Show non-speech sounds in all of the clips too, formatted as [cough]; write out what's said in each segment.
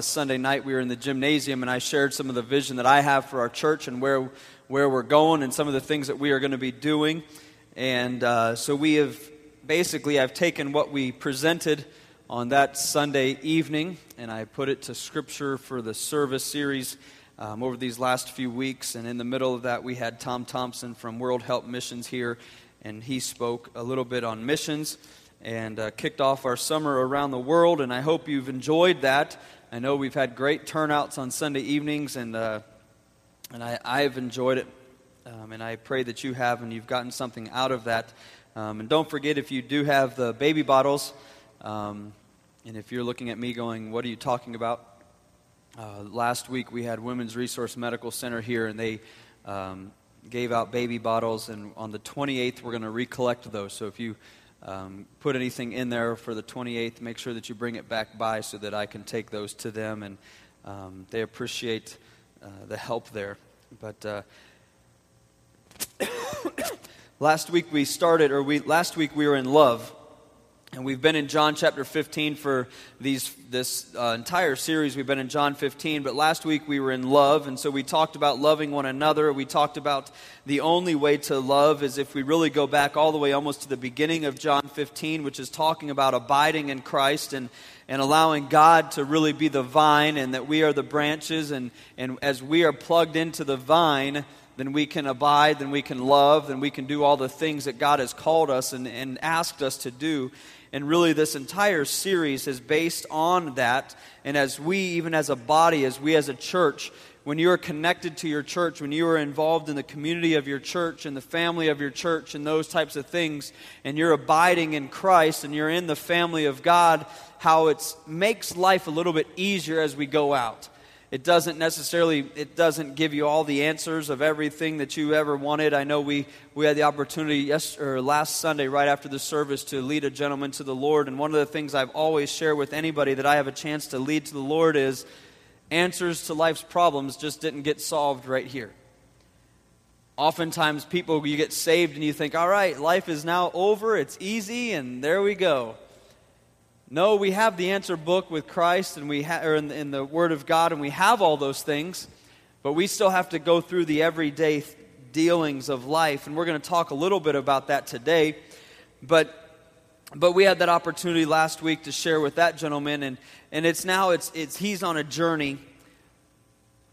Sunday night, we were in the gymnasium, and I shared some of the vision that I have for our church and where, where we're going and some of the things that we are going to be doing. And uh, so we have basically, I've taken what we presented on that Sunday evening, and I put it to Scripture for the service series um, over these last few weeks. And in the middle of that, we had Tom Thompson from World Help Missions here, and he spoke a little bit on missions and uh, kicked off our summer around the world. And I hope you've enjoyed that. I know we've had great turnouts on Sunday evenings, and, uh, and I, I've enjoyed it. Um, and I pray that you have and you've gotten something out of that. Um, and don't forget if you do have the baby bottles, um, and if you're looking at me going, What are you talking about? Uh, last week we had Women's Resource Medical Center here, and they um, gave out baby bottles. And on the 28th, we're going to recollect those. So if you um, put anything in there for the 28th, make sure that you bring it back by so that I can take those to them. And um, they appreciate uh, the help there. But uh, [coughs] last week we started, or we last week we were in love. And we've been in John chapter 15 for these, this uh, entire series. We've been in John 15, but last week we were in love. And so we talked about loving one another. We talked about the only way to love is if we really go back all the way almost to the beginning of John 15, which is talking about abiding in Christ and, and allowing God to really be the vine and that we are the branches. And, and as we are plugged into the vine, then we can abide, then we can love, then we can do all the things that God has called us and, and asked us to do. And really, this entire series is based on that. And as we, even as a body, as we as a church, when you are connected to your church, when you are involved in the community of your church and the family of your church and those types of things, and you're abiding in Christ and you're in the family of God, how it makes life a little bit easier as we go out it doesn't necessarily it doesn't give you all the answers of everything that you ever wanted. I know we we had the opportunity yes or last sunday right after the service to lead a gentleman to the lord. And one of the things i've always shared with anybody that i have a chance to lead to the lord is answers to life's problems just didn't get solved right here. Oftentimes people you get saved and you think all right life is now over. It's easy and there we go no, we have the answer book with Christ and we ha- or in, in the Word of God, and we have all those things, but we still have to go through the everyday th- dealings of life, and we're going to talk a little bit about that today. But but we had that opportunity last week to share with that gentleman, and and it's now it's it's he's on a journey.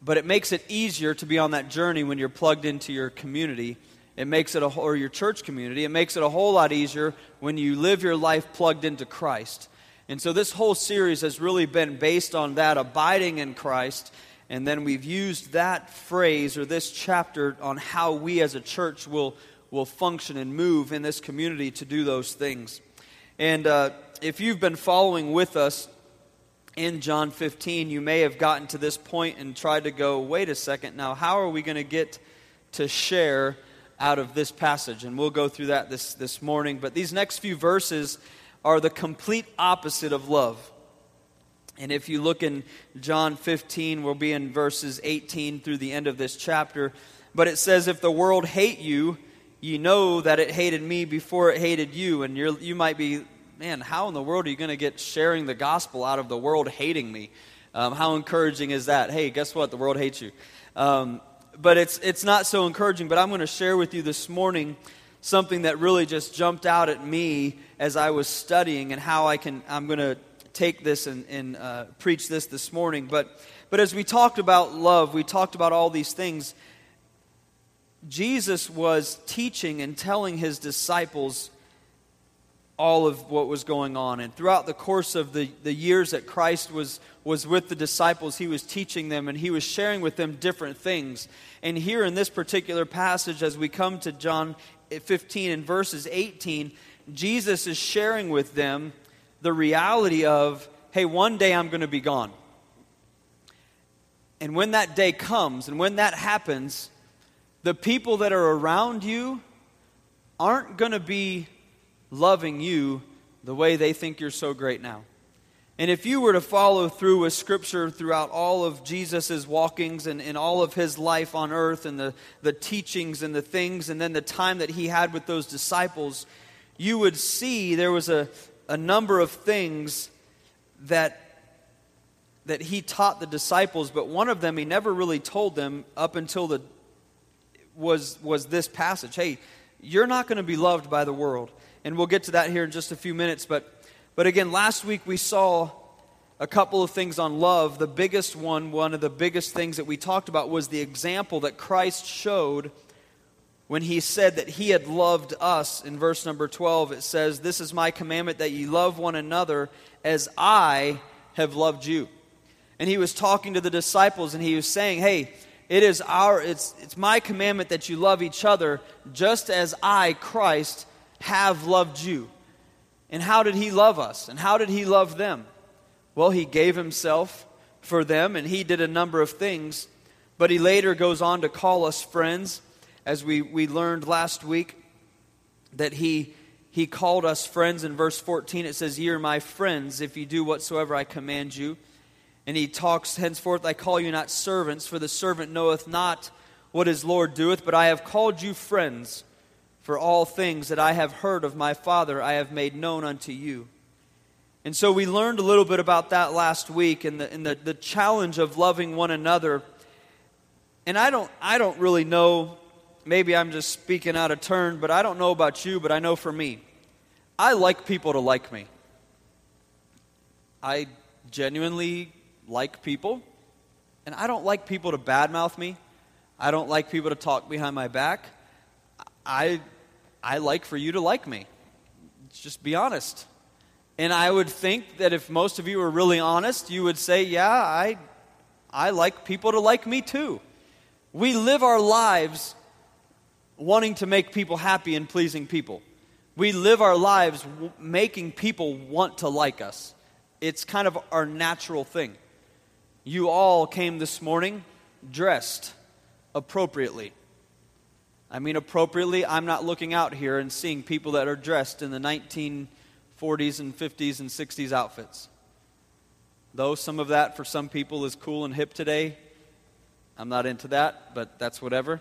But it makes it easier to be on that journey when you're plugged into your community. It makes it a or your church community. It makes it a whole lot easier when you live your life plugged into Christ. And so this whole series has really been based on that abiding in Christ. And then we've used that phrase or this chapter on how we as a church will, will function and move in this community to do those things. And uh, if you've been following with us in John 15, you may have gotten to this point and tried to go, wait a second, now how are we going to get to share out of this passage? And we'll go through that this, this morning. But these next few verses are the complete opposite of love. And if you look in John 15, we'll be in verses 18 through the end of this chapter. But it says, If the world hate you, ye know that it hated me before it hated you. And you you might be, man, how in the world are you going to get sharing the gospel out of the world hating me? Um, how encouraging is that? Hey, guess what? The world hates you. Um, but it's, it's not so encouraging. But I'm going to share with you this morning something that really just jumped out at me as I was studying and how I can, I'm going to take this and, and uh, preach this this morning. But, but as we talked about love, we talked about all these things. Jesus was teaching and telling his disciples all of what was going on. And throughout the course of the, the years that Christ was, was with the disciples, he was teaching them and he was sharing with them different things. And here in this particular passage, as we come to John 15 and verses 18, Jesus is sharing with them the reality of, hey, one day I'm going to be gone. And when that day comes, and when that happens, the people that are around you aren't going to be loving you the way they think you're so great now. And if you were to follow through with Scripture throughout all of Jesus' walkings and, and all of his life on earth and the, the teachings and the things and then the time that he had with those disciples, you would see there was a, a number of things that that he taught the disciples, but one of them he never really told them up until the was was this passage. Hey, you're not going to be loved by the world. And we'll get to that here in just a few minutes, but but again, last week we saw a couple of things on love. The biggest one, one of the biggest things that we talked about was the example that Christ showed when he said that he had loved us. In verse number 12, it says, This is my commandment that ye love one another as I have loved you. And he was talking to the disciples and he was saying, Hey, it is our it's it's my commandment that you love each other just as I, Christ, have loved you. And how did he love us? And how did he love them? Well, he gave himself for them and he did a number of things, but he later goes on to call us friends, as we, we learned last week that he he called us friends in verse 14 it says ye are my friends if you do whatsoever i command you and he talks henceforth i call you not servants for the servant knoweth not what his lord doeth but i have called you friends for all things that i have heard of my father i have made known unto you and so we learned a little bit about that last week and the, and the, the challenge of loving one another. And I don't, I don't really know, maybe I'm just speaking out of turn, but I don't know about you, but I know for me, I like people to like me. I genuinely like people, and I don't like people to badmouth me. I don't like people to talk behind my back. I, I like for you to like me. Just be honest. And I would think that if most of you were really honest, you would say, Yeah, I, I like people to like me too. We live our lives wanting to make people happy and pleasing people. We live our lives w- making people want to like us. It's kind of our natural thing. You all came this morning dressed appropriately. I mean, appropriately, I'm not looking out here and seeing people that are dressed in the 1940s and 50s and 60s outfits. Though some of that for some people is cool and hip today, I'm not into that, but that's whatever.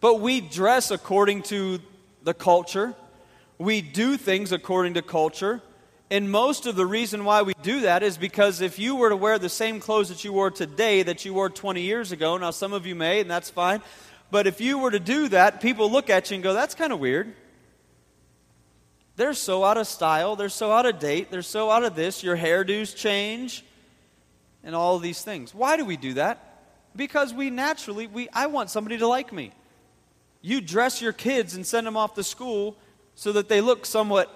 But we dress according to the culture. We do things according to culture. And most of the reason why we do that is because if you were to wear the same clothes that you wore today that you wore 20 years ago, now some of you may, and that's fine. But if you were to do that, people look at you and go, that's kind of weird. They're so out of style, they're so out of date, they're so out of this, your hairdos change, and all of these things. Why do we do that? Because we naturally, we, I want somebody to like me. You dress your kids and send them off to school so that they look somewhat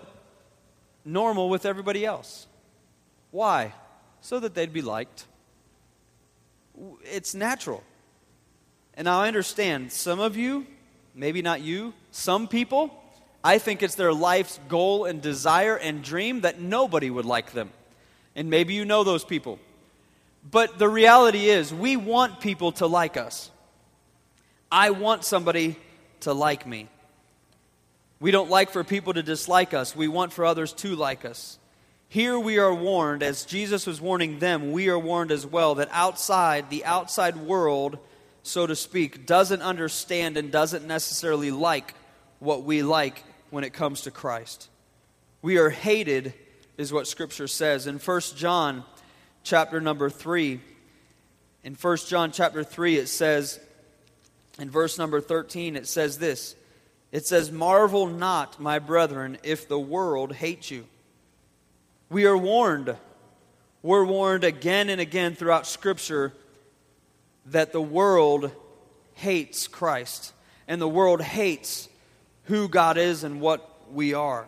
normal with everybody else. Why? So that they'd be liked. It's natural. And I understand some of you, maybe not you, some people, I think it's their life's goal and desire and dream that nobody would like them. And maybe you know those people. But the reality is, we want people to like us. I want somebody to like me. We don't like for people to dislike us, we want for others to like us. Here we are warned, as Jesus was warning them, we are warned as well that outside, the outside world, so to speak, doesn't understand and doesn't necessarily like what we like when it comes to Christ. We are hated, is what Scripture says. In 1 John chapter number 3, in 1 John chapter 3, it says, in verse number 13, it says this It says, Marvel not, my brethren, if the world hates you. We are warned. We're warned again and again throughout Scripture that the world hates Christ and the world hates who God is and what we are.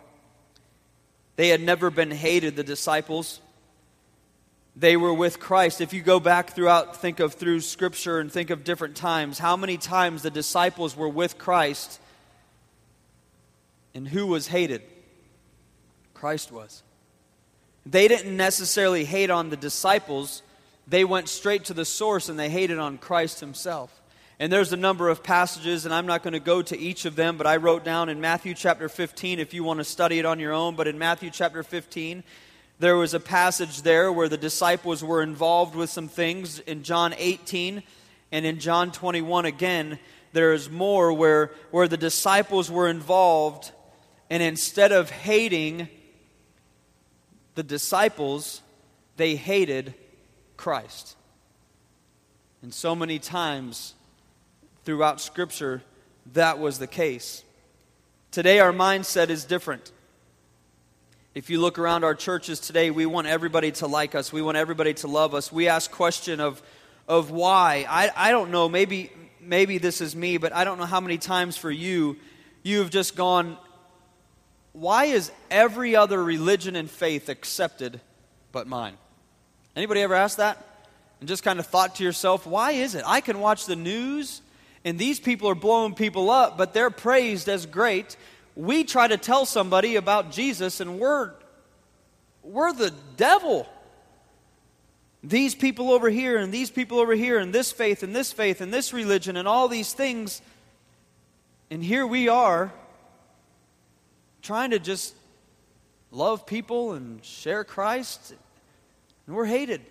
They had never been hated, the disciples. They were with Christ. If you go back throughout, think of through Scripture and think of different times, how many times the disciples were with Christ and who was hated? Christ was. They didn't necessarily hate on the disciples, they went straight to the source and they hated on Christ himself. And there's a number of passages, and I'm not going to go to each of them, but I wrote down in Matthew chapter 15 if you want to study it on your own. But in Matthew chapter 15, there was a passage there where the disciples were involved with some things. In John 18 and in John 21 again, there is more where, where the disciples were involved, and instead of hating the disciples, they hated Christ. And so many times throughout Scripture, that was the case. Today, our mindset is different. If you look around our churches today, we want everybody to like us. We want everybody to love us. We ask question of, of why. I, I don't know, maybe, maybe this is me, but I don't know how many times for you, you have just gone, why is every other religion and faith accepted but mine? Anybody ever asked that? And just kind of thought to yourself, why is it? I can watch the news and these people are blowing people up, but they're praised as great we try to tell somebody about Jesus and we're, we're the devil. These people over here and these people over here and this faith and this faith and this religion and all these things. And here we are trying to just love people and share Christ, and we're hated.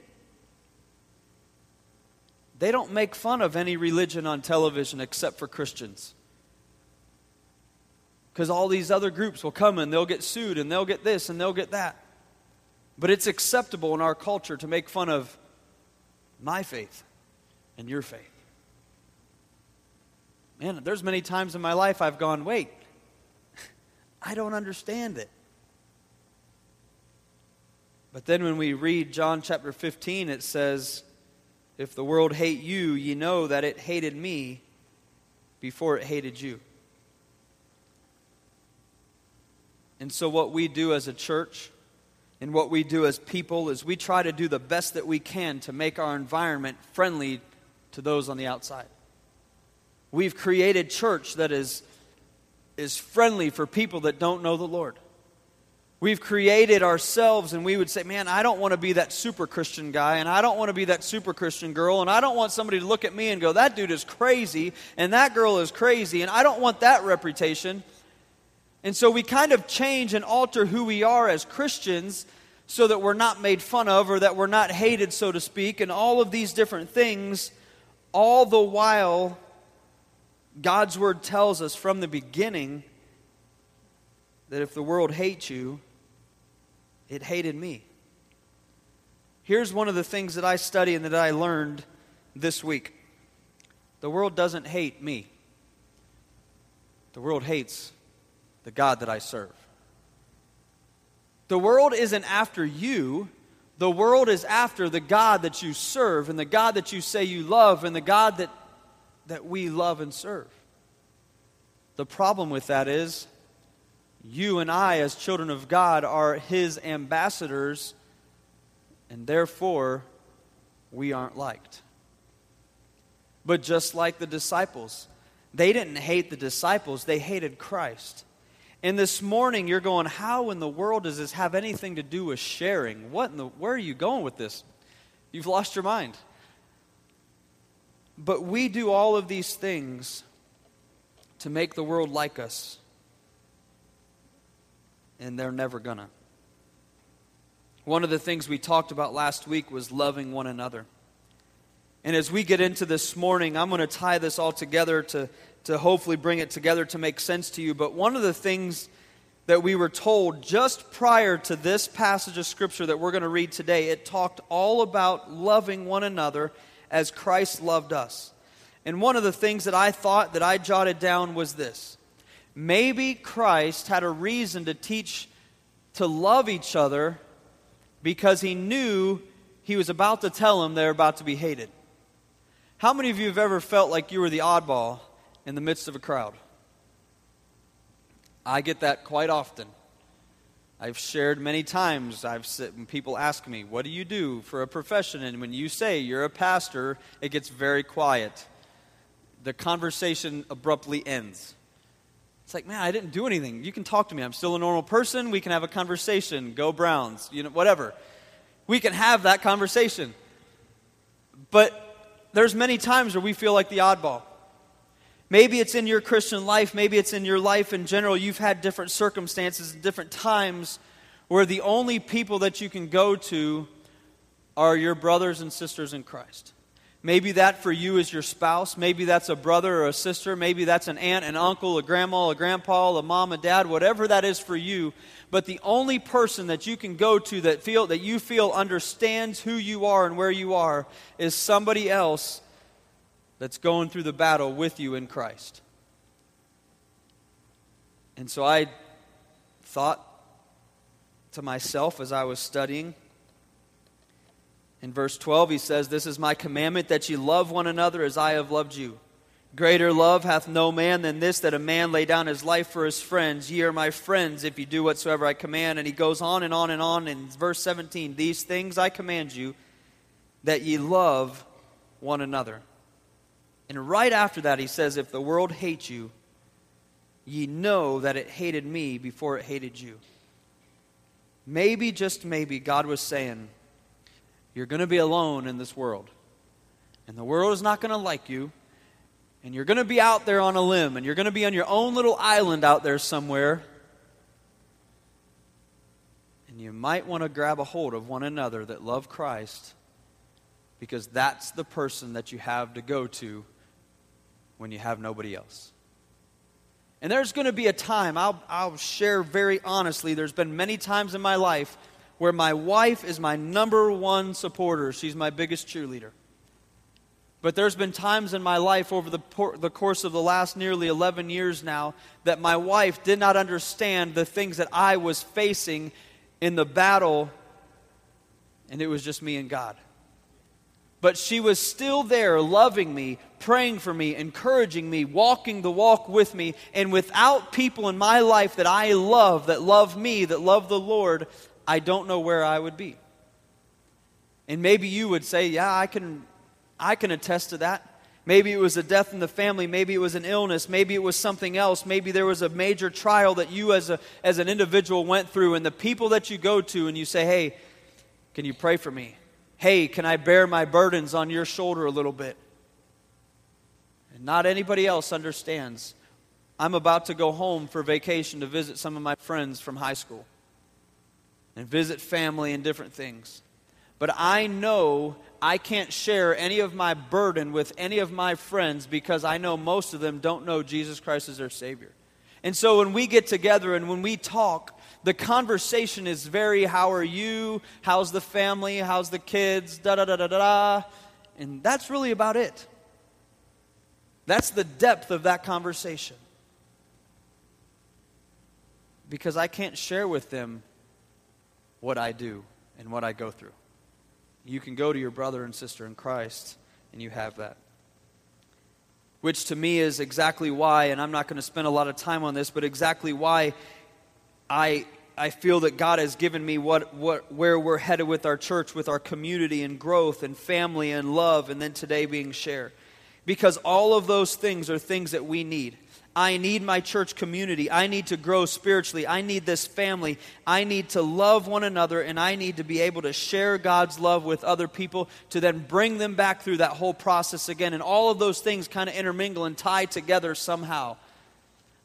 They don't make fun of any religion on television except for Christians because all these other groups will come and they'll get sued and they'll get this and they'll get that. But it's acceptable in our culture to make fun of my faith and your faith. Man, there's many times in my life I've gone, wait, [laughs] I don't understand it. But then when we read John chapter 15, it says, If the world hate you, ye know that it hated me before it hated you. And so, what we do as a church and what we do as people is we try to do the best that we can to make our environment friendly to those on the outside. We've created church that is, is friendly for people that don't know the Lord. We've created ourselves, and we would say, Man, I don't want to be that super Christian guy, and I don't want to be that super Christian girl, and I don't want somebody to look at me and go, That dude is crazy, and that girl is crazy, and I don't want that reputation. And so we kind of change and alter who we are as Christians so that we're not made fun of or that we're not hated, so to speak, and all of these different things, all the while God's word tells us from the beginning that if the world hates you, it hated me. Here's one of the things that I study and that I learned this week the world doesn't hate me, the world hates the God that I serve. The world isn't after you. The world is after the God that you serve and the God that you say you love and the God that, that we love and serve. The problem with that is you and I, as children of God, are His ambassadors, and therefore we aren't liked. But just like the disciples, they didn't hate the disciples, they hated Christ. And this morning you're going, how in the world does this have anything to do with sharing? What in the, where are you going with this? You've lost your mind. But we do all of these things to make the world like us. And they're never gonna. One of the things we talked about last week was loving one another. And as we get into this morning, I'm going to tie this all together to to hopefully bring it together to make sense to you. But one of the things that we were told just prior to this passage of Scripture that we're going to read today, it talked all about loving one another as Christ loved us. And one of the things that I thought that I jotted down was this maybe Christ had a reason to teach to love each other because he knew he was about to tell them they're about to be hated. How many of you have ever felt like you were the oddball in the midst of a crowd. I get that quite often. I've shared many times. I've when people ask me, "What do you do for a profession?" and when you say you're a pastor, it gets very quiet. The conversation abruptly ends. It's like, man, I didn't do anything. You can talk to me. I'm still a normal person. We can have a conversation. Go Browns. You know, whatever. We can have that conversation. But there's many times where we feel like the oddball. Maybe it's in your Christian life, maybe it's in your life in general. You've had different circumstances, and different times where the only people that you can go to are your brothers and sisters in Christ. Maybe that for you is your spouse. Maybe that's a brother or a sister. Maybe that's an aunt, an uncle, a grandma, a grandpa, a mom, a dad, whatever that is for you. But the only person that you can go to that feel that you feel understands who you are and where you are is somebody else that's going through the battle with you in Christ. And so I thought to myself as I was studying in verse 12, he says, This is my commandment that ye love one another as I have loved you. Greater love hath no man than this, that a man lay down his life for his friends. Ye are my friends if ye do whatsoever I command. And he goes on and on and on in verse 17 These things I command you, that ye love one another. And right after that, he says, If the world hates you, ye know that it hated me before it hated you. Maybe, just maybe, God was saying, you're going to be alone in this world. And the world is not going to like you. And you're going to be out there on a limb. And you're going to be on your own little island out there somewhere. And you might want to grab a hold of one another that love Christ because that's the person that you have to go to when you have nobody else. And there's going to be a time, I'll, I'll share very honestly, there's been many times in my life where my wife is my number one supporter. She's my biggest cheerleader. But there's been times in my life over the, por- the course of the last nearly 11 years now that my wife did not understand the things that I was facing in the battle, and it was just me and God. But she was still there, loving me, praying for me, encouraging me, walking the walk with me. And without people in my life that I love, that love me, that love the Lord, I don't know where I would be. And maybe you would say, Yeah, I can, I can attest to that. Maybe it was a death in the family. Maybe it was an illness. Maybe it was something else. Maybe there was a major trial that you as, a, as an individual went through. And the people that you go to and you say, Hey, can you pray for me? Hey, can I bear my burdens on your shoulder a little bit? And not anybody else understands. I'm about to go home for vacation to visit some of my friends from high school and visit family and different things. But I know I can't share any of my burden with any of my friends because I know most of them don't know Jesus Christ as their Savior. And so when we get together and when we talk, the conversation is very how are you? How's the family? How's the kids? Da da da da da. And that's really about it. That's the depth of that conversation. Because I can't share with them what I do and what I go through. You can go to your brother and sister in Christ, and you have that. Which to me is exactly why, and I'm not going to spend a lot of time on this, but exactly why I, I feel that God has given me what, what, where we're headed with our church, with our community and growth and family and love, and then today being shared. Because all of those things are things that we need. I need my church community. I need to grow spiritually. I need this family. I need to love one another, and I need to be able to share God's love with other people to then bring them back through that whole process again. And all of those things kind of intermingle and tie together somehow.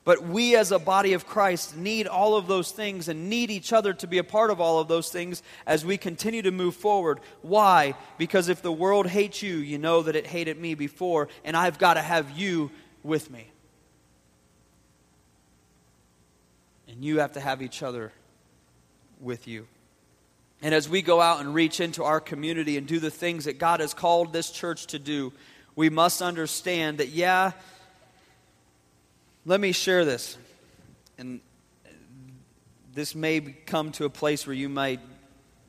But we as a body of Christ need all of those things and need each other to be a part of all of those things as we continue to move forward. Why? Because if the world hates you, you know that it hated me before, and I've got to have you with me. And you have to have each other with you. And as we go out and reach into our community and do the things that God has called this church to do, we must understand that, yeah, let me share this. And this may come to a place where you might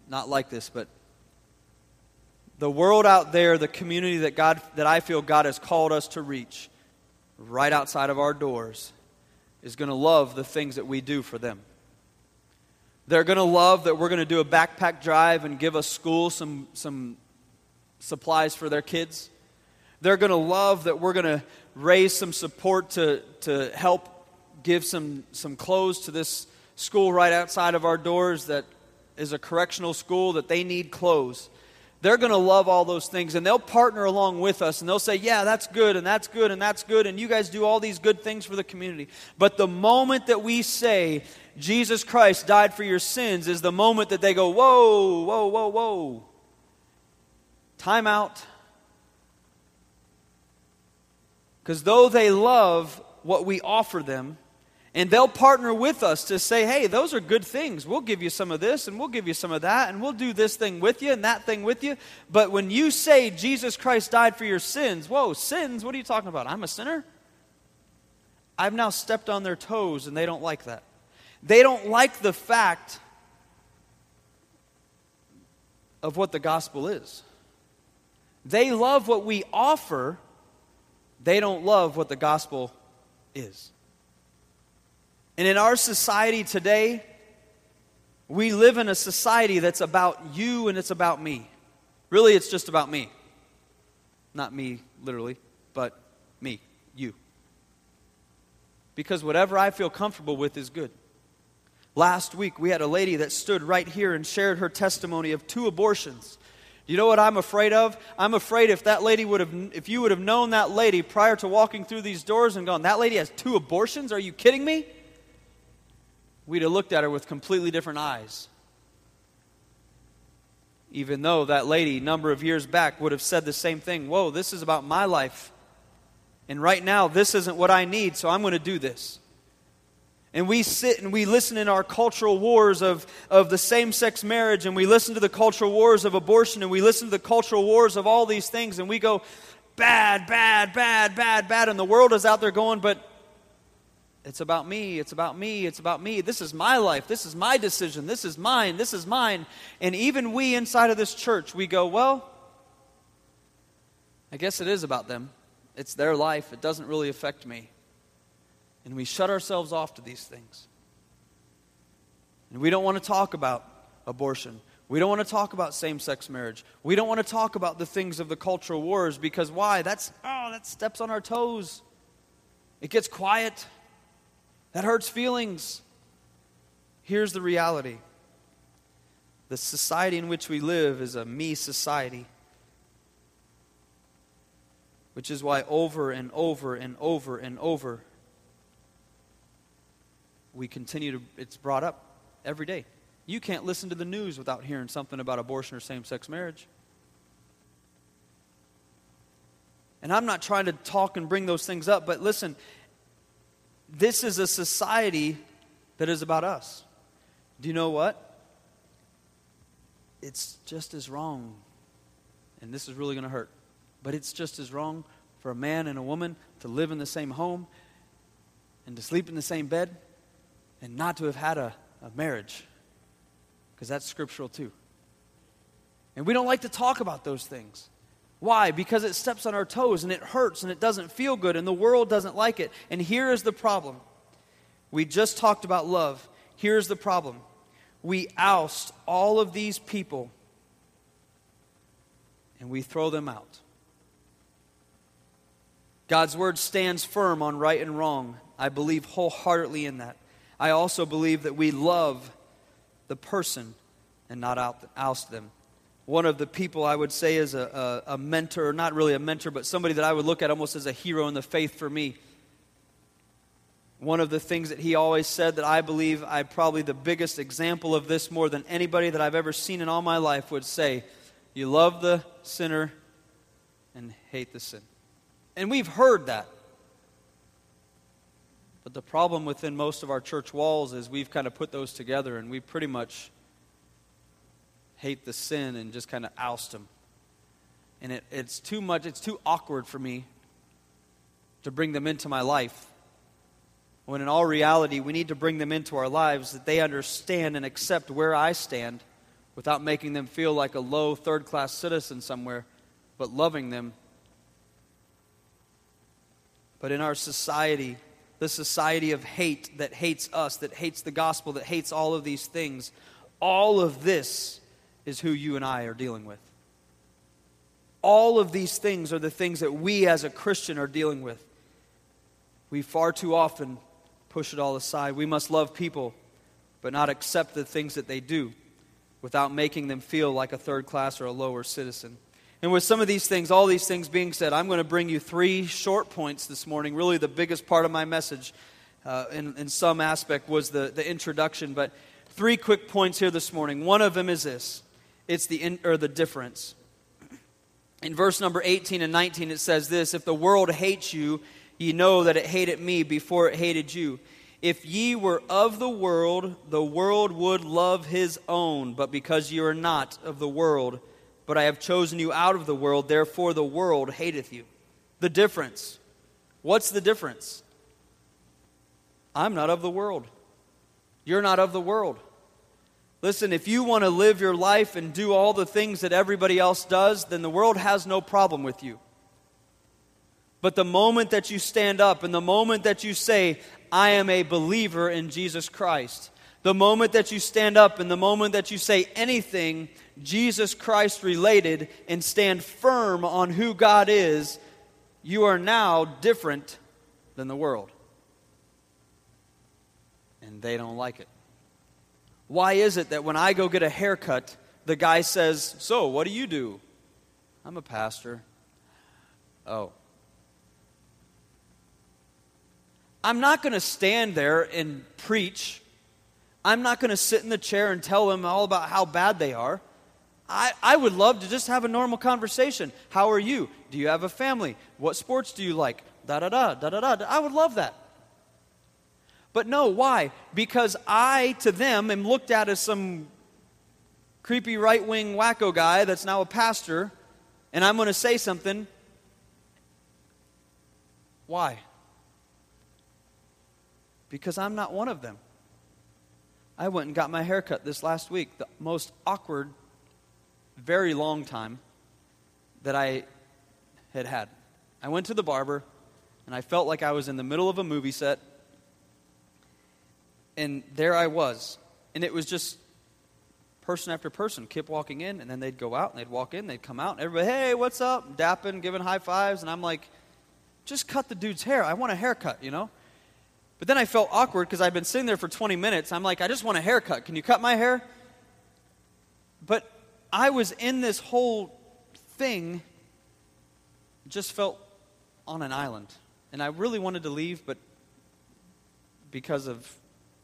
not like this, but the world out there, the community that God that I feel God has called us to reach, right outside of our doors, is going to love the things that we do for them. They're going to love that we're going to do a backpack drive and give a school some, some supplies for their kids. They're going to love that we're going to raise some support to, to help give some, some clothes to this school right outside of our doors that is a correctional school that they need clothes they're going to love all those things and they'll partner along with us and they'll say, Yeah, that's good and that's good and that's good and you guys do all these good things for the community. But the moment that we say, Jesus Christ died for your sins, is the moment that they go, Whoa, whoa, whoa, whoa. Time out. Because though they love what we offer them, and they'll partner with us to say, hey, those are good things. We'll give you some of this and we'll give you some of that and we'll do this thing with you and that thing with you. But when you say Jesus Christ died for your sins, whoa, sins? What are you talking about? I'm a sinner? I've now stepped on their toes and they don't like that. They don't like the fact of what the gospel is. They love what we offer, they don't love what the gospel is. And in our society today, we live in a society that's about you and it's about me. Really, it's just about me. Not me, literally, but me, you. Because whatever I feel comfortable with is good. Last week, we had a lady that stood right here and shared her testimony of two abortions. You know what I'm afraid of? I'm afraid if that lady would have, if you would have known that lady prior to walking through these doors and gone, that lady has two abortions? Are you kidding me? We'd have looked at her with completely different eyes. Even though that lady, a number of years back, would have said the same thing Whoa, this is about my life. And right now, this isn't what I need, so I'm going to do this. And we sit and we listen in our cultural wars of, of the same sex marriage, and we listen to the cultural wars of abortion, and we listen to the cultural wars of all these things, and we go, bad, bad, bad, bad, bad. And the world is out there going, but it's about me, it's about me, it's about me. This is my life, this is my decision, this is mine, this is mine. And even we inside of this church, we go, well, I guess it is about them. It's their life, it doesn't really affect me. And we shut ourselves off to these things. And we don't want to talk about abortion. We don't want to talk about same sex marriage. We don't want to talk about the things of the cultural wars because why? That's, oh, that steps on our toes. It gets quiet. That hurts feelings. Here's the reality the society in which we live is a me society. Which is why over and over and over and over we continue to, it's brought up every day. You can't listen to the news without hearing something about abortion or same sex marriage. And I'm not trying to talk and bring those things up, but listen, this is a society that is about us. Do you know what? It's just as wrong, and this is really going to hurt, but it's just as wrong for a man and a woman to live in the same home and to sleep in the same bed and not to have had a, a marriage, because that's scriptural too. And we don't like to talk about those things. Why? Because it steps on our toes and it hurts and it doesn't feel good and the world doesn't like it. And here is the problem. We just talked about love. Here's the problem. We oust all of these people and we throw them out. God's word stands firm on right and wrong. I believe wholeheartedly in that. I also believe that we love the person and not oust them. One of the people I would say is a, a, a mentor, not really a mentor, but somebody that I would look at almost as a hero in the faith for me. One of the things that he always said that I believe I probably the biggest example of this more than anybody that I've ever seen in all my life would say, You love the sinner and hate the sin. And we've heard that. But the problem within most of our church walls is we've kind of put those together and we pretty much hate the sin and just kind of oust them. And it, it's too much, it's too awkward for me to bring them into my life. When in all reality, we need to bring them into our lives that they understand and accept where I stand without making them feel like a low third class citizen somewhere, but loving them. But in our society, the society of hate that hates us, that hates the gospel, that hates all of these things. All of this is who you and I are dealing with. All of these things are the things that we as a Christian are dealing with. We far too often push it all aside. We must love people, but not accept the things that they do without making them feel like a third class or a lower citizen. And with some of these things, all these things being said, I'm going to bring you three short points this morning. Really, the biggest part of my message, uh, in, in some aspect, was the, the introduction. But three quick points here this morning. One of them is this it's the, in, or the difference. In verse number 18 and 19, it says this If the world hates you, ye know that it hated me before it hated you. If ye were of the world, the world would love his own. But because ye are not of the world, but I have chosen you out of the world, therefore the world hateth you. The difference. What's the difference? I'm not of the world. You're not of the world. Listen, if you want to live your life and do all the things that everybody else does, then the world has no problem with you. But the moment that you stand up and the moment that you say, I am a believer in Jesus Christ, the moment that you stand up and the moment that you say anything Jesus Christ related and stand firm on who God is, you are now different than the world. And they don't like it. Why is it that when I go get a haircut, the guy says, So, what do you do? I'm a pastor. Oh. I'm not going to stand there and preach. I'm not going to sit in the chair and tell them all about how bad they are. I, I would love to just have a normal conversation. How are you? Do you have a family? What sports do you like? Da da da, da da da. I would love that. But no, why? Because I, to them, am looked at as some creepy right wing wacko guy that's now a pastor, and I'm going to say something. Why? Because I'm not one of them. I went and got my hair cut this last week, the most awkward, very long time that I had had. I went to the barber, and I felt like I was in the middle of a movie set and there I was. And it was just person after person kept walking in, and then they'd go out and they'd walk in, they'd come out, and everybody, hey, what's up? Dapping, giving high fives. And I'm like, just cut the dude's hair. I want a haircut, you know? But then I felt awkward because I'd been sitting there for 20 minutes. I'm like, I just want a haircut. Can you cut my hair? But I was in this whole thing, just felt on an island. And I really wanted to leave, but because of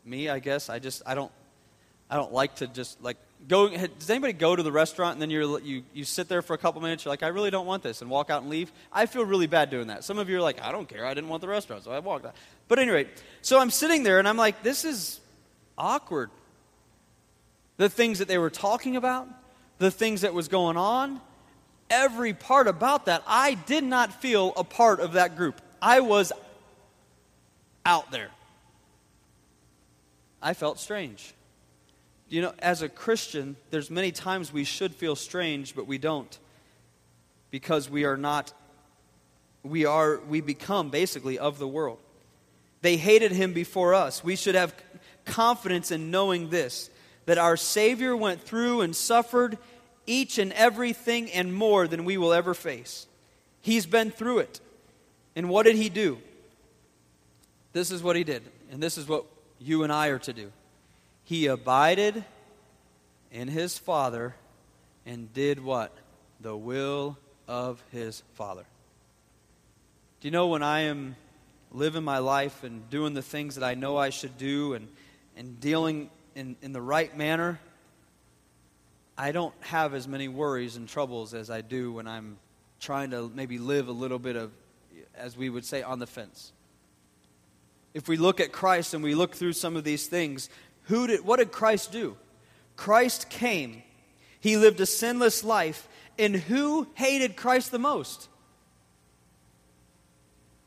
me, I guess. I just I don't I don't like to just like go. Does anybody go to the restaurant and then you're you you sit there for a couple minutes? You're like, I really don't want this, and walk out and leave. I feel really bad doing that. Some of you are like, I don't care. I didn't want the restaurant, so I walked out. But anyway, so I'm sitting there and I'm like, this is awkward. The things that they were talking about, the things that was going on, every part about that, I did not feel a part of that group. I was out there. I felt strange. You know, as a Christian, there's many times we should feel strange, but we don't. Because we are not, we are, we become basically of the world. They hated him before us. We should have confidence in knowing this that our Savior went through and suffered each and everything and more than we will ever face. He's been through it. And what did he do? This is what he did. And this is what you and I are to do. He abided in his Father and did what? The will of his Father. Do you know when I am living my life and doing the things that I know I should do and, and dealing in, in the right manner, I don't have as many worries and troubles as I do when I'm trying to maybe live a little bit of, as we would say, on the fence if we look at Christ and we look through some of these things, who did, what did Christ do? Christ came. He lived a sinless life. And who hated Christ the most?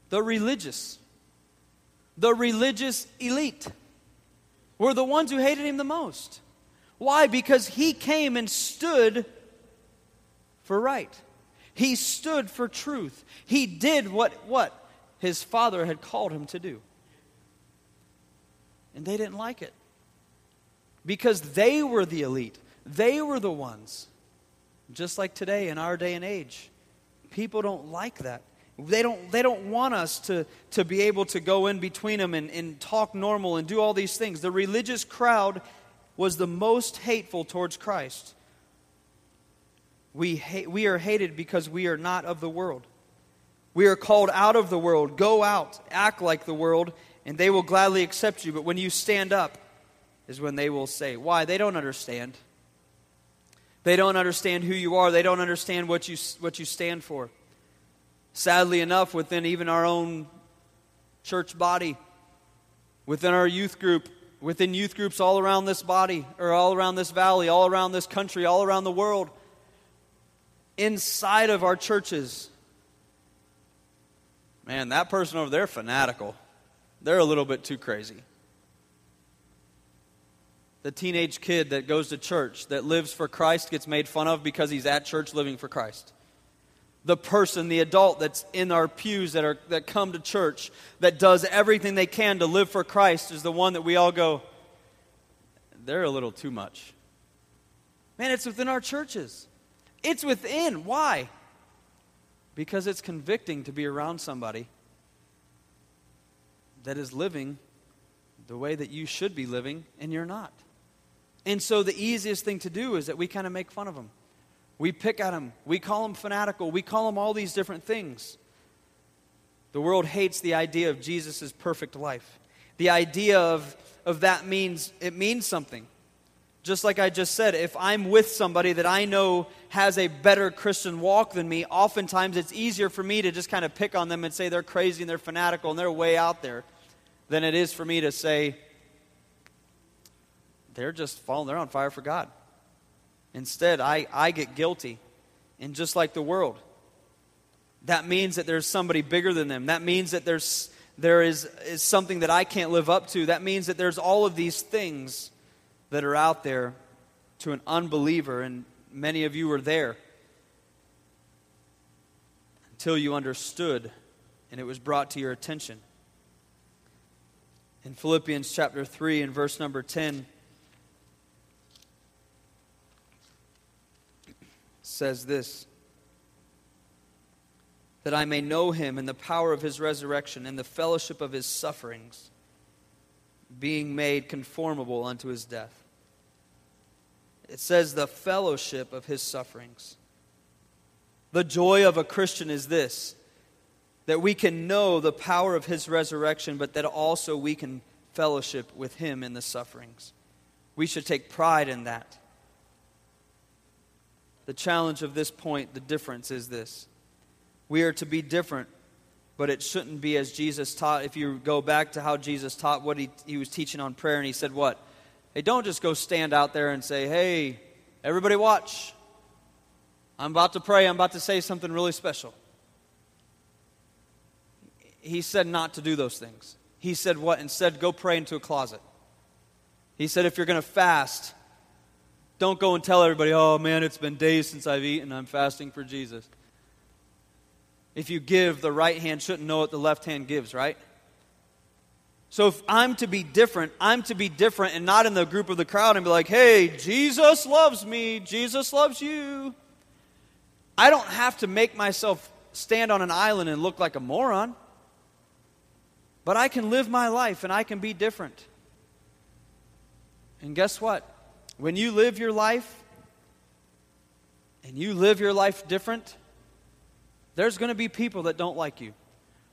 The religious. The religious elite were the ones who hated him the most. Why? Because he came and stood for right. He stood for truth. He did what, what his father had called him to do. And they didn't like it. Because they were the elite, they were the ones. Just like today in our day and age, people don't like that. They don't, they don't want us to, to be able to go in between them and, and talk normal and do all these things. The religious crowd was the most hateful towards Christ. We, we are hated because we are not of the world. We are called out of the world. Go out, act like the world, and they will gladly accept you. But when you stand up, is when they will say, Why? They don't understand. They don't understand who you are. They don't understand what you, what you stand for. Sadly enough, within even our own church body, within our youth group, within youth groups all around this body, or all around this valley, all around this country, all around the world, inside of our churches, man, that person over there, fanatical. They're a little bit too crazy the teenage kid that goes to church, that lives for Christ, gets made fun of because he's at church living for Christ. The person, the adult that's in our pews that, are, that come to church, that does everything they can to live for Christ, is the one that we all go, they're a little too much. Man, it's within our churches. It's within. Why? Because it's convicting to be around somebody that is living the way that you should be living, and you're not. And so the easiest thing to do is that we kind of make fun of them. We pick at them. We call them fanatical. We call them all these different things. The world hates the idea of Jesus' perfect life. The idea of, of that means it means something. Just like I just said, if I'm with somebody that I know has a better Christian walk than me, oftentimes it's easier for me to just kind of pick on them and say they're crazy and they're fanatical and they're way out there than it is for me to say, they're just falling, they're on fire for God. Instead, I, I get guilty. And just like the world, that means that there's somebody bigger than them. That means that there's, there is, is something that I can't live up to. That means that there's all of these things that are out there to an unbeliever, and many of you were there until you understood and it was brought to your attention. In Philippians chapter 3 and verse number 10, says this that I may know him in the power of his resurrection and the fellowship of his sufferings, being made conformable unto his death. It says the fellowship of his sufferings. The joy of a Christian is this that we can know the power of his resurrection, but that also we can fellowship with him in the sufferings. We should take pride in that. The challenge of this point, the difference is this. We are to be different, but it shouldn't be as Jesus taught. If you go back to how Jesus taught what he, he was teaching on prayer, and he said, What? Hey, don't just go stand out there and say, Hey, everybody watch. I'm about to pray. I'm about to say something really special. He said not to do those things. He said what? Instead, go pray into a closet. He said, if you're going to fast, don't go and tell everybody, oh man, it's been days since I've eaten. I'm fasting for Jesus. If you give, the right hand shouldn't know what the left hand gives, right? So if I'm to be different, I'm to be different and not in the group of the crowd and be like, hey, Jesus loves me. Jesus loves you. I don't have to make myself stand on an island and look like a moron. But I can live my life and I can be different. And guess what? When you live your life and you live your life different, there's going to be people that don't like you.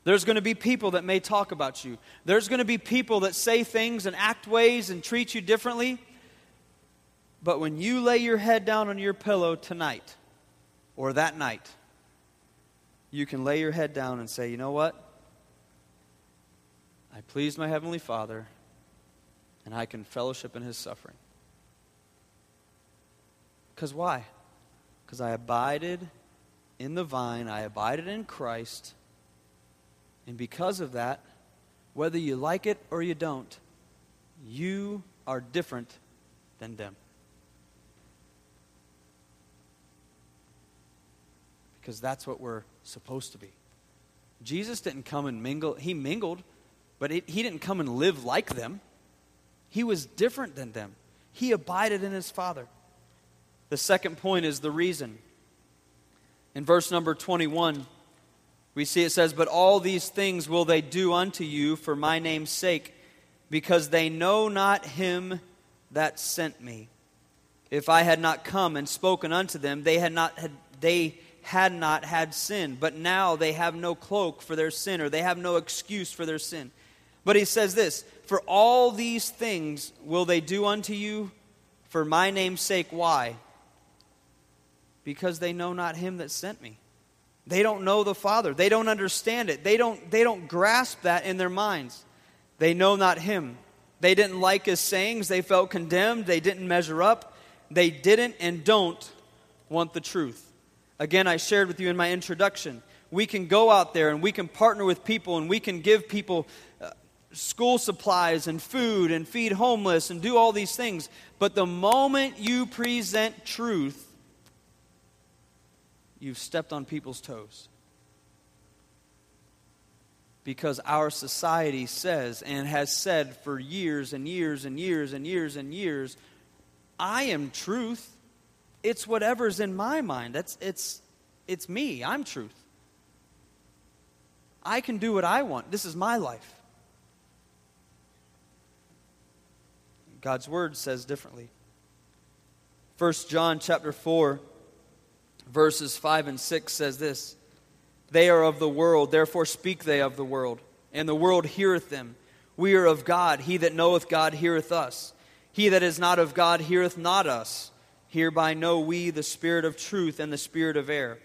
There's going to be people that may talk about you. There's going to be people that say things and act ways and treat you differently. But when you lay your head down on your pillow tonight or that night, you can lay your head down and say, you know what? I pleased my Heavenly Father, and I can fellowship in His suffering. Because why? Because I abided in the vine, I abided in Christ, and because of that, whether you like it or you don't, you are different than them. Because that's what we're supposed to be. Jesus didn't come and mingle, he mingled, but he didn't come and live like them. He was different than them. He abided in his Father. The second point is the reason. In verse number 21, we see it says, But all these things will they do unto you for my name's sake, because they know not him that sent me. If I had not come and spoken unto them, they had not had, they had not had sin. But now they have no cloak for their sin, or they have no excuse for their sin. But he says this For all these things will they do unto you for my name's sake. Why? Because they know not him that sent me. They don't know the Father. They don't understand it. They don't, they don't grasp that in their minds. They know not him. They didn't like his sayings. They felt condemned. They didn't measure up. They didn't and don't want the truth. Again, I shared with you in my introduction. We can go out there and we can partner with people and we can give people uh, school supplies and food and feed homeless and do all these things. But the moment you present truth, you've stepped on people's toes. Because our society says and has said for years and years and years and years and years, I am truth. It's whatever's in my mind. That's it's it's me. I'm truth. I can do what I want. This is my life. God's word says differently. 1 John chapter 4 verses 5 and 6 says this They are of the world, therefore speak they of the world, and the world heareth them. We are of God. He that knoweth God heareth us. He that is not of God heareth not us. Hereby know we the spirit of truth and the spirit of error.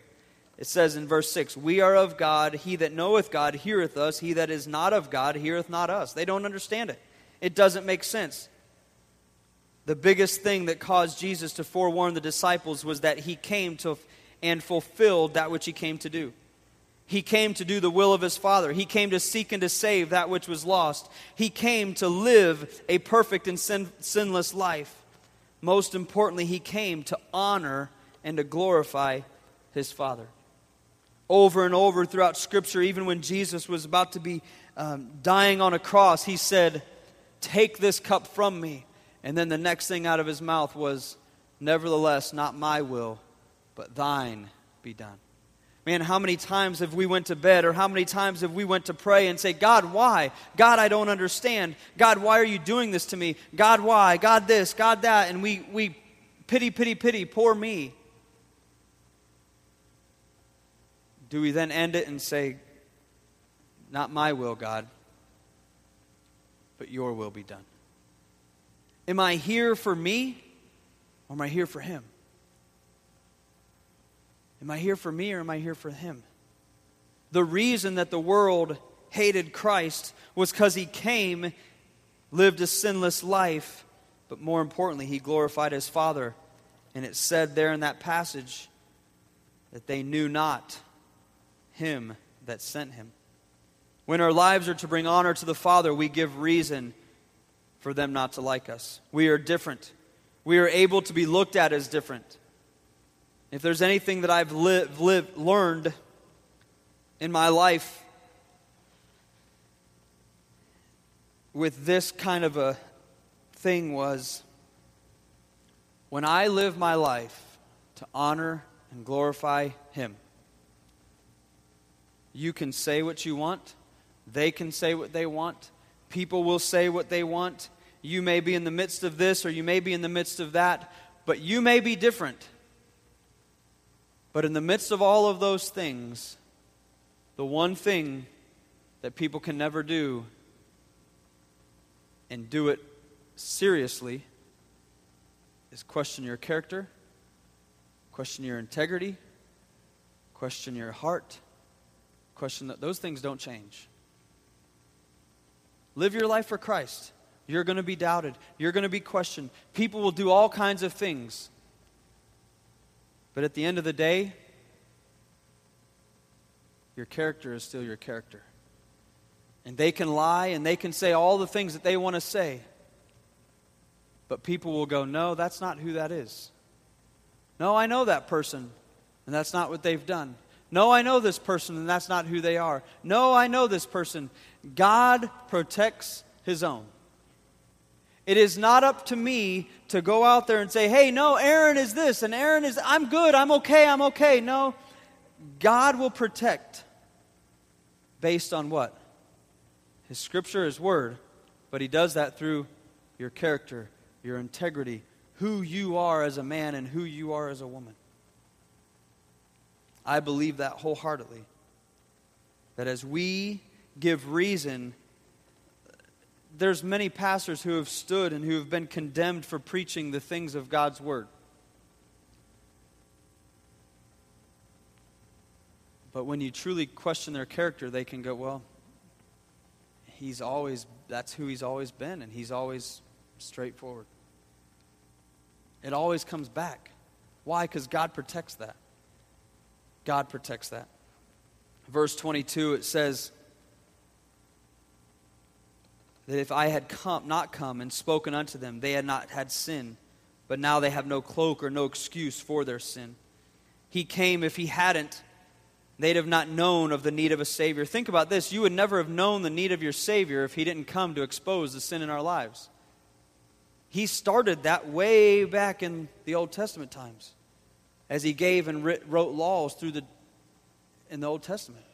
It says in verse 6 We are of God. He that knoweth God heareth us. He that is not of God heareth not us. They don't understand it. It doesn't make sense. The biggest thing that caused Jesus to forewarn the disciples was that he came to and fulfilled that which he came to do. He came to do the will of his Father. He came to seek and to save that which was lost. He came to live a perfect and sin, sinless life. Most importantly, he came to honor and to glorify his Father. Over and over throughout Scripture, even when Jesus was about to be um, dying on a cross, he said, Take this cup from me. And then the next thing out of his mouth was, Nevertheless, not my will, but thine be done. Man, how many times have we went to bed or how many times have we went to pray and say, God, why? God, I don't understand. God, why are you doing this to me? God, why? God this, God that. And we, we pity, pity, pity, poor me. Do we then end it and say, Not my will, God, but your will be done? Am I here for me or am I here for him? Am I here for me or am I here for him? The reason that the world hated Christ was because he came, lived a sinless life, but more importantly, he glorified his Father. And it said there in that passage that they knew not him that sent him. When our lives are to bring honor to the Father, we give reason for them not to like us. We are different. We are able to be looked at as different. If there's anything that I've lived, learned in my life with this kind of a thing was when I live my life to honor and glorify Him, you can say what you want, they can say what they want, people will say what they want, you may be in the midst of this or you may be in the midst of that, but you may be different. But in the midst of all of those things, the one thing that people can never do and do it seriously is question your character, question your integrity, question your heart, question that those things don't change. Live your life for Christ. You're going to be doubted. You're going to be questioned. People will do all kinds of things. But at the end of the day, your character is still your character. And they can lie and they can say all the things that they want to say. But people will go, no, that's not who that is. No, I know that person, and that's not what they've done. No, I know this person, and that's not who they are. No, I know this person. God protects his own. It is not up to me to go out there and say, hey, no, Aaron is this, and Aaron is, I'm good, I'm okay, I'm okay. No, God will protect based on what? His scripture, His word. But He does that through your character, your integrity, who you are as a man and who you are as a woman. I believe that wholeheartedly. That as we give reason there's many pastors who have stood and who have been condemned for preaching the things of God's word. But when you truly question their character, they can go, well, he's always, that's who he's always been, and he's always straightforward. It always comes back. Why? Because God protects that. God protects that. Verse 22, it says that if I had come, not come and spoken unto them, they had not had sin, but now they have no cloak or no excuse for their sin. He came, if he hadn't, they'd have not known of the need of a Savior. Think about this you would never have known the need of your Savior if he didn't come to expose the sin in our lives. He started that way back in the Old Testament times as he gave and wrote laws through the in the Old Testament.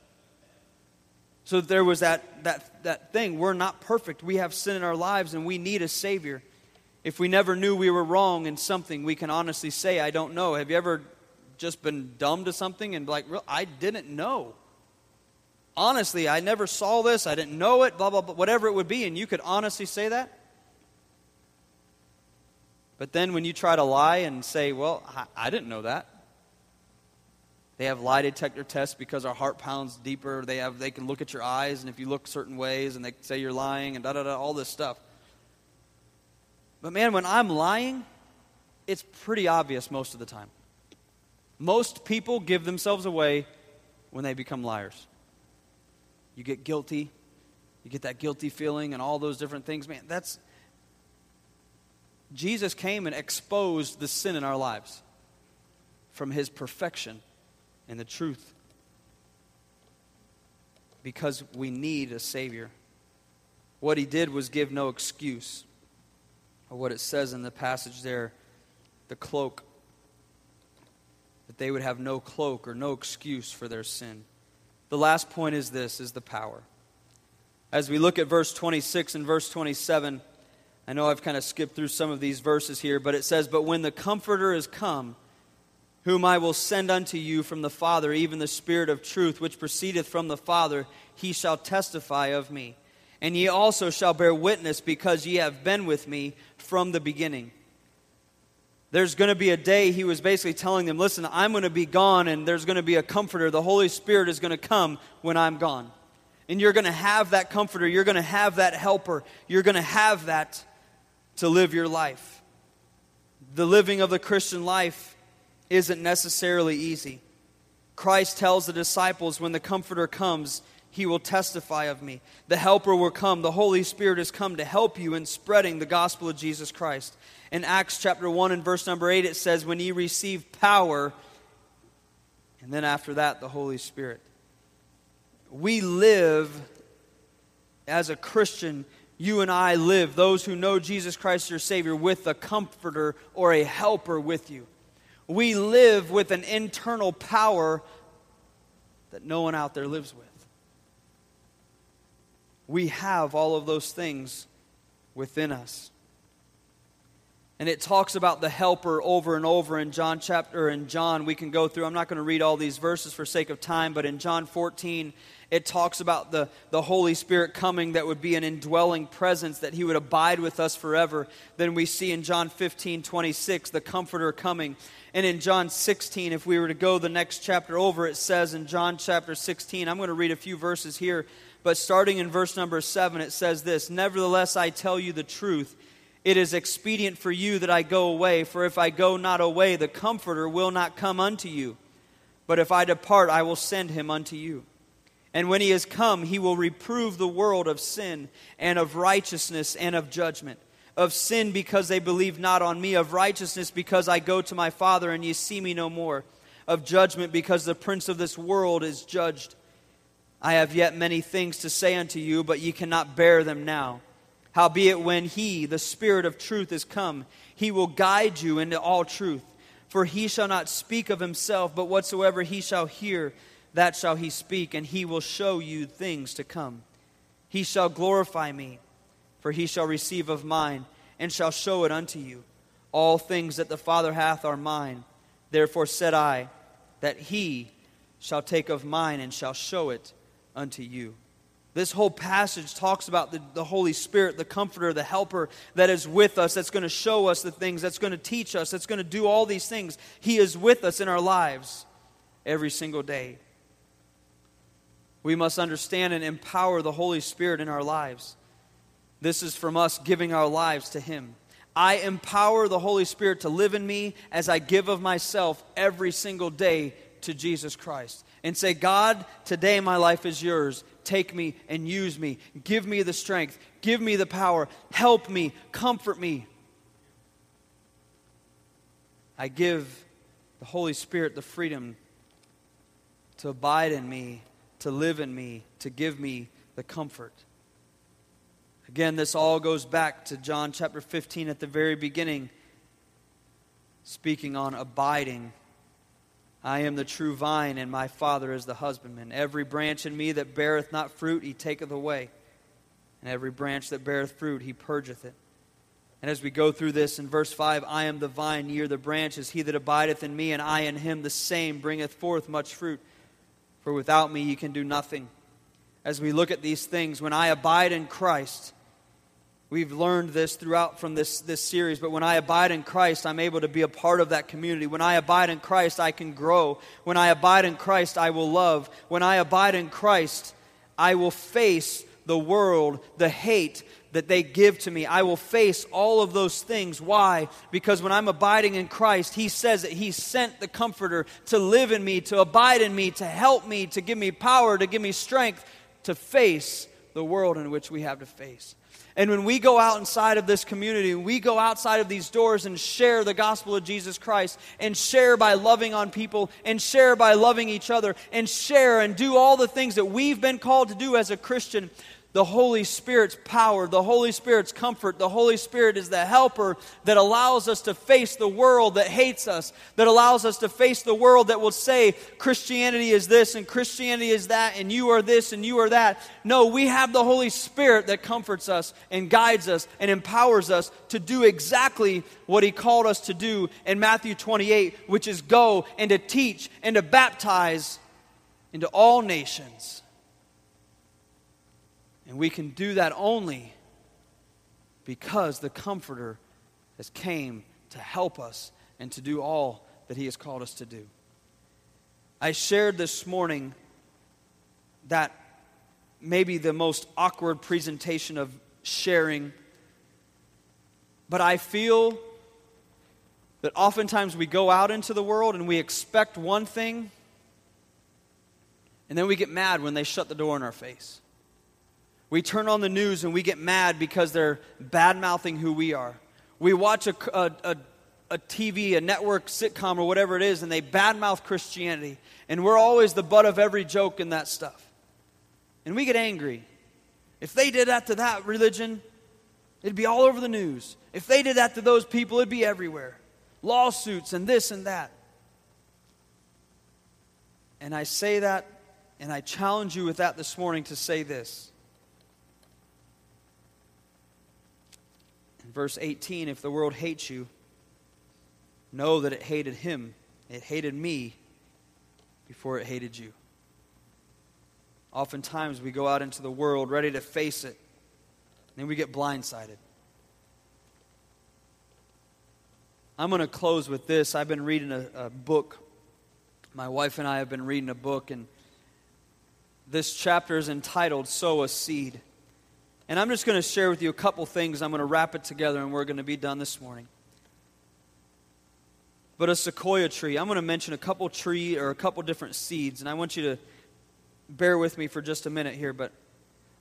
So there was that, that, that thing. We're not perfect. We have sin in our lives and we need a Savior. If we never knew we were wrong in something, we can honestly say, I don't know. Have you ever just been dumb to something and like, I didn't know? Honestly, I never saw this. I didn't know it, blah, blah, blah, whatever it would be. And you could honestly say that? But then when you try to lie and say, well, I, I didn't know that, they have lie detector tests because our heart pounds deeper. They have they can look at your eyes, and if you look certain ways, and they say you're lying, and da da da, all this stuff. But man, when I'm lying, it's pretty obvious most of the time. Most people give themselves away when they become liars. You get guilty, you get that guilty feeling, and all those different things. Man, that's Jesus came and exposed the sin in our lives from his perfection and the truth because we need a Savior. What he did was give no excuse. Or what it says in the passage there, the cloak, that they would have no cloak or no excuse for their sin. The last point is this is the power. As we look at verse 26 and verse 27, I know I've kind of skipped through some of these verses here, but it says, But when the Comforter is come, whom I will send unto you from the Father, even the Spirit of truth, which proceedeth from the Father, he shall testify of me. And ye also shall bear witness, because ye have been with me from the beginning. There's going to be a day, he was basically telling them, listen, I'm going to be gone, and there's going to be a comforter. The Holy Spirit is going to come when I'm gone. And you're going to have that comforter. You're going to have that helper. You're going to have that to live your life. The living of the Christian life isn't necessarily easy. Christ tells the disciples when the Comforter comes, he will testify of me. The Helper will come. The Holy Spirit has come to help you in spreading the gospel of Jesus Christ. In Acts chapter 1 and verse number 8, it says, When ye receive power, and then after that, the Holy Spirit. We live as a Christian, you and I live, those who know Jesus Christ your Savior, with a comforter or a helper with you we live with an internal power that no one out there lives with. We have all of those things within us. And it talks about the helper over and over in John chapter in John we can go through. I'm not going to read all these verses for sake of time, but in John 14 it talks about the, the Holy Spirit coming that would be an indwelling presence, that he would abide with us forever. Then we see in John 15, 26, the Comforter coming. And in John 16, if we were to go the next chapter over, it says in John chapter 16, I'm going to read a few verses here, but starting in verse number 7, it says this Nevertheless, I tell you the truth. It is expedient for you that I go away, for if I go not away, the Comforter will not come unto you. But if I depart, I will send him unto you. And when he has come, he will reprove the world of sin and of righteousness and of judgment. Of sin because they believe not on me, of righteousness because I go to my Father and ye see me no more, of judgment because the prince of this world is judged. I have yet many things to say unto you, but ye cannot bear them now. Howbeit, when he, the Spirit of truth, is come, he will guide you into all truth. For he shall not speak of himself, but whatsoever he shall hear, that shall he speak, and he will show you things to come. He shall glorify me, for he shall receive of mine, and shall show it unto you. All things that the Father hath are mine. Therefore said I, that he shall take of mine, and shall show it unto you. This whole passage talks about the, the Holy Spirit, the Comforter, the Helper that is with us, that's going to show us the things, that's going to teach us, that's going to do all these things. He is with us in our lives every single day. We must understand and empower the Holy Spirit in our lives. This is from us giving our lives to Him. I empower the Holy Spirit to live in me as I give of myself every single day to Jesus Christ. And say, God, today my life is yours. Take me and use me. Give me the strength. Give me the power. Help me. Comfort me. I give the Holy Spirit the freedom to abide in me, to live in me, to give me the comfort. Again, this all goes back to John chapter 15 at the very beginning, speaking on abiding. I am the true vine, and my Father is the husbandman. Every branch in me that beareth not fruit, he taketh away. And every branch that beareth fruit, he purgeth it. And as we go through this in verse 5, I am the vine, ye are the branches. He that abideth in me, and I in him, the same bringeth forth much fruit. For without me, ye can do nothing. As we look at these things, when I abide in Christ, We've learned this throughout from this, this series, but when I abide in Christ, I'm able to be a part of that community. When I abide in Christ, I can grow. When I abide in Christ, I will love. When I abide in Christ, I will face the world, the hate, that they give to me. I will face all of those things. Why? Because when I'm abiding in Christ, He says that He sent the Comforter to live in me, to abide in me, to help me, to give me power, to give me strength to face the world in which we have to face. And when we go out inside of this community, we go outside of these doors and share the gospel of Jesus Christ, and share by loving on people, and share by loving each other, and share and do all the things that we've been called to do as a Christian, the Holy Spirit's power, the Holy Spirit's comfort. The Holy Spirit is the helper that allows us to face the world that hates us, that allows us to face the world that will say Christianity is this and Christianity is that, and you are this and you are that. No, we have the Holy Spirit that comforts us and guides us and empowers us to do exactly what He called us to do in Matthew 28, which is go and to teach and to baptize into all nations and we can do that only because the Comforter has came to help us and to do all that He has called us to do. I shared this morning that maybe the most awkward presentation of sharing, but I feel that oftentimes we go out into the world and we expect one thing, and then we get mad when they shut the door in our face. We turn on the news and we get mad because they're bad mouthing who we are. We watch a, a, a, a, TV, a network sitcom, or whatever it is, and they badmouth Christianity. And we're always the butt of every joke and that stuff. And we get angry. If they did that to that religion, it'd be all over the news. If they did that to those people, it'd be everywhere. Lawsuits and this and that. And I say that, and I challenge you with that this morning to say this verse 18 if the world hates you, know that it hated him. It hated me before it hated you. Oftentimes we go out into the world ready to face it, and then we get blindsided. I'm going to close with this. I've been reading a, a book. My wife and I have been reading a book, and this chapter is entitled Sow a Seed. And I'm just going to share with you a couple things. I'm going to wrap it together and we're going to be done this morning. But a sequoia tree, I'm going to mention a couple tree or a couple different seeds, and I want you to bear with me for just a minute here. But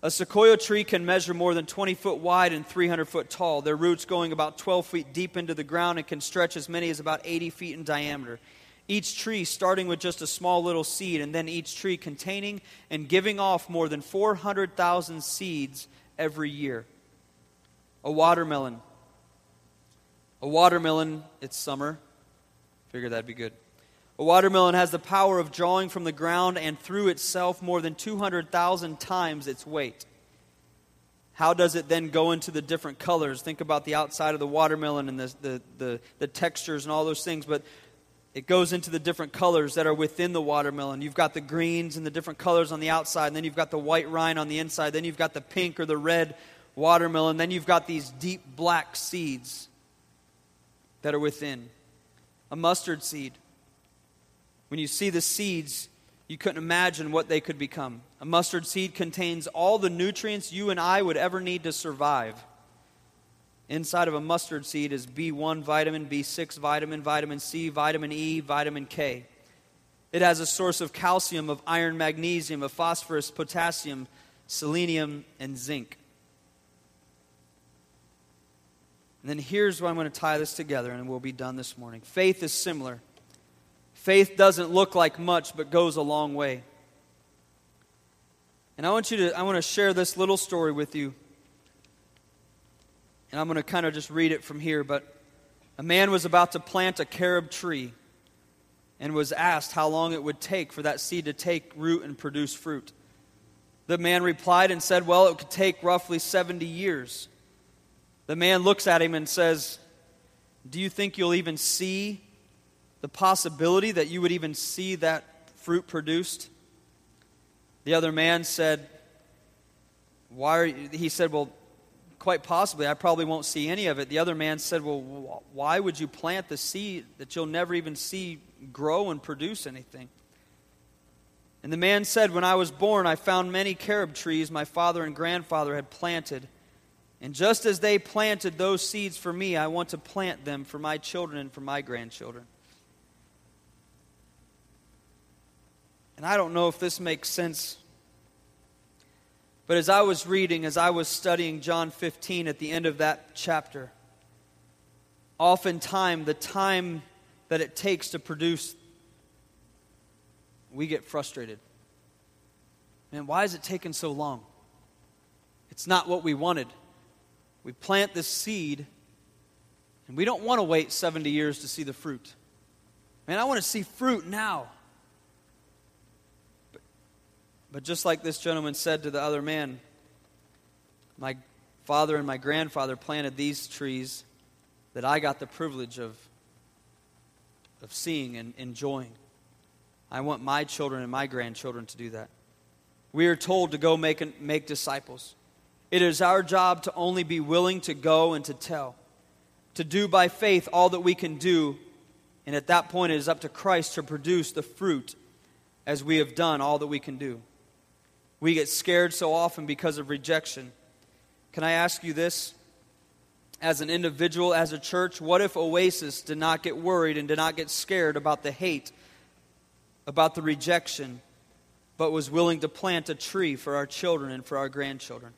a sequoia tree can measure more than 20 foot wide and 300 foot tall. Their roots going about 12 feet deep into the ground and can stretch as many as about 80 feet in diameter. Each tree starting with just a small little seed, and then each tree containing and giving off more than 400,000 seeds every year. A watermelon. A watermelon, it's summer. Figured that'd be good. A watermelon has the power of drawing from the ground and through itself more than 200,000 times its weight. How does it then go into the different colors? Think about the outside of the watermelon and the, the, the, the textures and all those things. But it goes into the different colors that are within the watermelon. You've got the greens and the different colors on the outside, and then you've got the white rind on the inside, then you've got the pink or the red watermelon, then you've got these deep black seeds that are within. A mustard seed. When you see the seeds, you couldn't imagine what they could become. A mustard seed contains all the nutrients you and I would ever need to survive. Inside of a mustard seed is B1 vitamin, B6 vitamin, vitamin C, vitamin E, vitamin K. It has a source of calcium, of iron, magnesium, of phosphorus, potassium, selenium, and zinc. And then here's where I'm going to tie this together, and we'll be done this morning. Faith is similar. Faith doesn't look like much, but goes a long way. And I want you to, I want to share this little story with you. And I'm going to kind of just read it from here. But a man was about to plant a carob tree and was asked how long it would take for that seed to take root and produce fruit. The man replied and said, Well, it could take roughly 70 years. The man looks at him and says, Do you think you'll even see the possibility that you would even see that fruit produced? The other man said, Why are you? He said, Well, quite possibly. I probably won't see any of it. The other man said, Well, why would you plant the seed that you'll never even see grow and produce anything? And the man said, When I was born, I found many carob trees my father and grandfather had planted. And just as they planted those seeds for me, I want to plant them for my children and for my grandchildren. And I don't know if this makes sense. But as I was reading, as I was studying John 15 at the end of that chapter, oftentimes the time that it takes to produce, we get frustrated. Man, why is it taking so long? It's not what we wanted we plant this seed, and we don't want to wait 70 years to see the fruit. Man, I want to see fruit now. But, just like this gentleman said to the other man, my father and my grandfather planted these trees that I got the privilege of, of seeing and enjoying. I want my children and my grandchildren to do that. We are told to go make, make disciples. It is our job to only be willing to go and to tell, to do by faith all that we can do. And at that point, it is up to Christ to produce the fruit as we have done all that we can do. We get scared so often because of rejection. Can I ask you this? As an individual, as a church, what if Oasis did not get worried and did not get scared about the hate, about the rejection, but was willing to plant a tree for our children and for our grandchildren?